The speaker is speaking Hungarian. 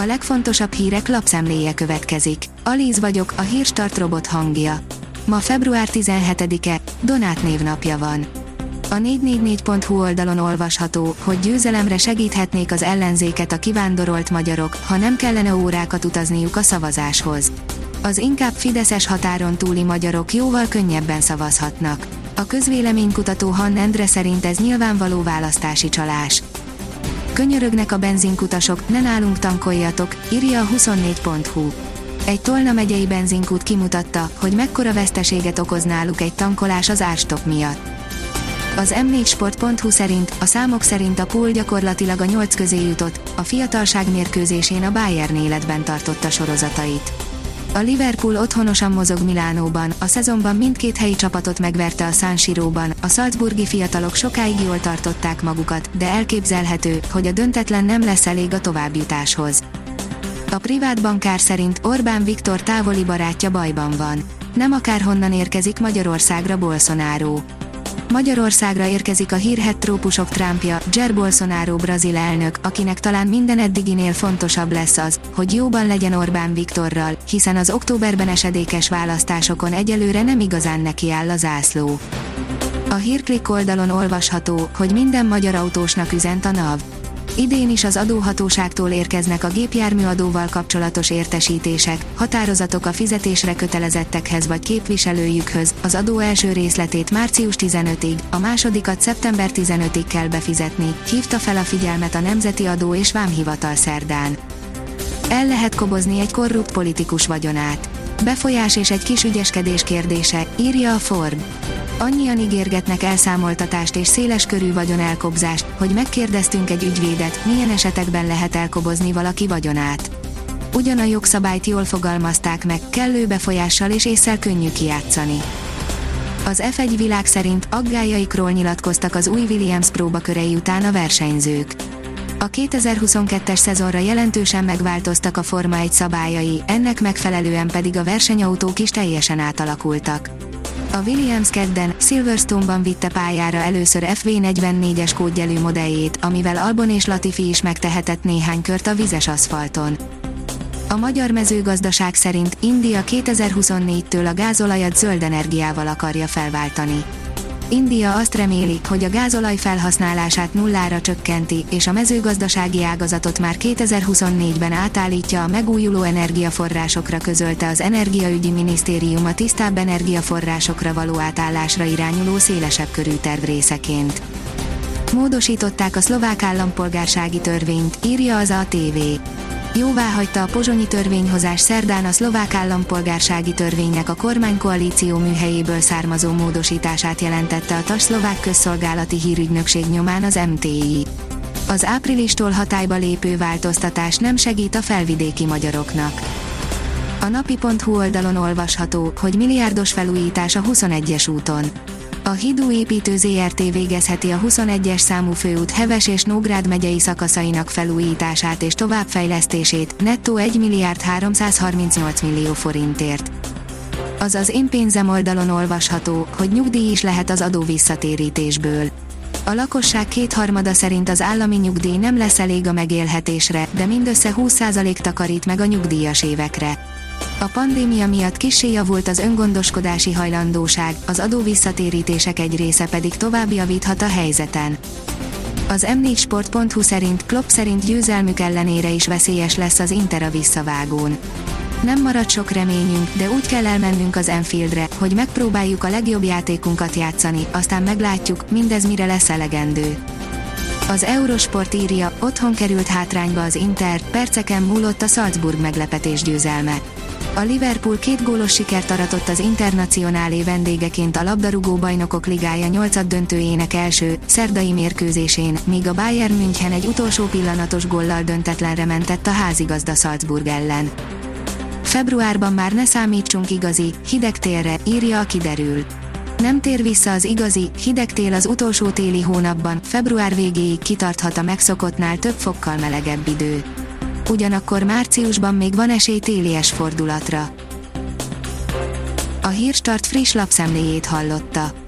A legfontosabb hírek lapszemléje következik. Alíz vagyok, a hírstart robot hangja. Ma február 17-e, Donát névnapja van. A 444.hu oldalon olvasható, hogy győzelemre segíthetnék az ellenzéket a kivándorolt magyarok, ha nem kellene órákat utazniuk a szavazáshoz. Az inkább Fideszes határon túli magyarok jóval könnyebben szavazhatnak. A közvéleménykutató Han Endre szerint ez nyilvánvaló választási csalás. Könyörögnek a benzinkutasok, ne nálunk tankoljatok, írja a 24.hu. Egy Tolna megyei benzinkút kimutatta, hogy mekkora veszteséget okoz náluk egy tankolás az árstop miatt. Az m4sport.hu szerint, a számok szerint a pool gyakorlatilag a nyolc közé jutott, a fiatalság mérkőzésén a Bayern életben tartotta sorozatait. A Liverpool otthonosan mozog Milánóban, a szezonban mindkét helyi csapatot megverte a San Siro-ban, a Salzburgi fiatalok sokáig jól tartották magukat, de elképzelhető, hogy a döntetlen nem lesz elég a továbbjutáshoz. A privát bankár szerint Orbán Viktor távoli barátja bajban van. Nem akárhonnan érkezik Magyarországra Bolsonaro. Magyarországra érkezik a hírhet trópusok Trumpja, Jair Bolsonaro brazil elnök, akinek talán minden eddiginél fontosabb lesz az, hogy jóban legyen Orbán Viktorral, hiszen az októberben esedékes választásokon egyelőre nem igazán neki áll a zászló. A hírklik oldalon olvasható, hogy minden magyar autósnak üzent a NAV. Idén is az adóhatóságtól érkeznek a gépjárműadóval kapcsolatos értesítések, határozatok a fizetésre kötelezettekhez vagy képviselőjükhöz, az adó első részletét március 15-ig, a másodikat szeptember 15-ig kell befizetni, hívta fel a figyelmet a Nemzeti Adó és Vámhivatal szerdán. El lehet kobozni egy korrupt politikus vagyonát. Befolyás és egy kis ügyeskedés kérdése, írja a Forb. Annyian ígérgetnek elszámoltatást és széles körű vagyon elkobzást, hogy megkérdeztünk egy ügyvédet, milyen esetekben lehet elkobozni valaki vagyonát. Ugyan a jogszabályt jól fogalmazták meg, kellő befolyással és észsel könnyű kijátszani. Az F1 világ szerint aggájaikról nyilatkoztak az új Williams próbakörei után a versenyzők. A 2022-es szezonra jelentősen megváltoztak a Forma 1 szabályai, ennek megfelelően pedig a versenyautók is teljesen átalakultak. A Williams kedden Silverstone-ban vitte pályára először FV44-es kódjelű modelljét, amivel Albon és Latifi is megtehetett néhány kört a vizes aszfalton. A magyar mezőgazdaság szerint India 2024-től a gázolajat zöld energiával akarja felváltani. India azt reméli, hogy a gázolaj felhasználását nullára csökkenti, és a mezőgazdasági ágazatot már 2024-ben átállítja a megújuló energiaforrásokra közölte az Energiaügyi Minisztérium a tisztább energiaforrásokra való átállásra irányuló szélesebb körű terv részeként. Módosították a szlovák állampolgársági törvényt, írja az ATV jóvá hagyta a pozsonyi törvényhozás szerdán a szlovák állampolgársági törvénynek a kormánykoalíció műhelyéből származó módosítását jelentette a TAS szlovák közszolgálati hírügynökség nyomán az MTI. Az áprilistól hatályba lépő változtatás nem segít a felvidéki magyaroknak. A napi.hu oldalon olvasható, hogy milliárdos felújítás a 21-es úton. A Hidú építő ZRT végezheti a 21-es számú főút Heves és Nógrád megyei szakaszainak felújítását és továbbfejlesztését, nettó 1 milliárd 338 millió forintért. Az az én pénzem oldalon olvasható, hogy nyugdíj is lehet az adó visszatérítésből. A lakosság kétharmada szerint az állami nyugdíj nem lesz elég a megélhetésre, de mindössze 20% takarít meg a nyugdíjas évekre. A pandémia miatt kissé javult az öngondoskodási hajlandóság, az adó visszatérítések egy része pedig tovább javíthat a helyzeten. Az m4sport.hu szerint Klopp szerint győzelmük ellenére is veszélyes lesz az Inter a visszavágón. Nem marad sok reményünk, de úgy kell elmennünk az Enfieldre, hogy megpróbáljuk a legjobb játékunkat játszani, aztán meglátjuk, mindez mire lesz elegendő. Az Eurosport írja, otthon került hátrányba az Inter, perceken múlott a Salzburg meglepetés győzelme. A Liverpool két gólos sikert aratott az Internacionálé vendégeként a labdarúgó bajnokok ligája 8 döntőjének első, szerdai mérkőzésén, míg a Bayern München egy utolsó pillanatos gollal döntetlenre mentett a házigazda Salzburg ellen. Februárban már ne számítsunk igazi, hideg télre, írja a kiderül. Nem tér vissza az igazi, hideg tél az utolsó téli hónapban, február végéig kitarthat a megszokottnál több fokkal melegebb idő ugyanakkor márciusban még van esély télies fordulatra. A Hírstart friss lapszemléjét hallotta.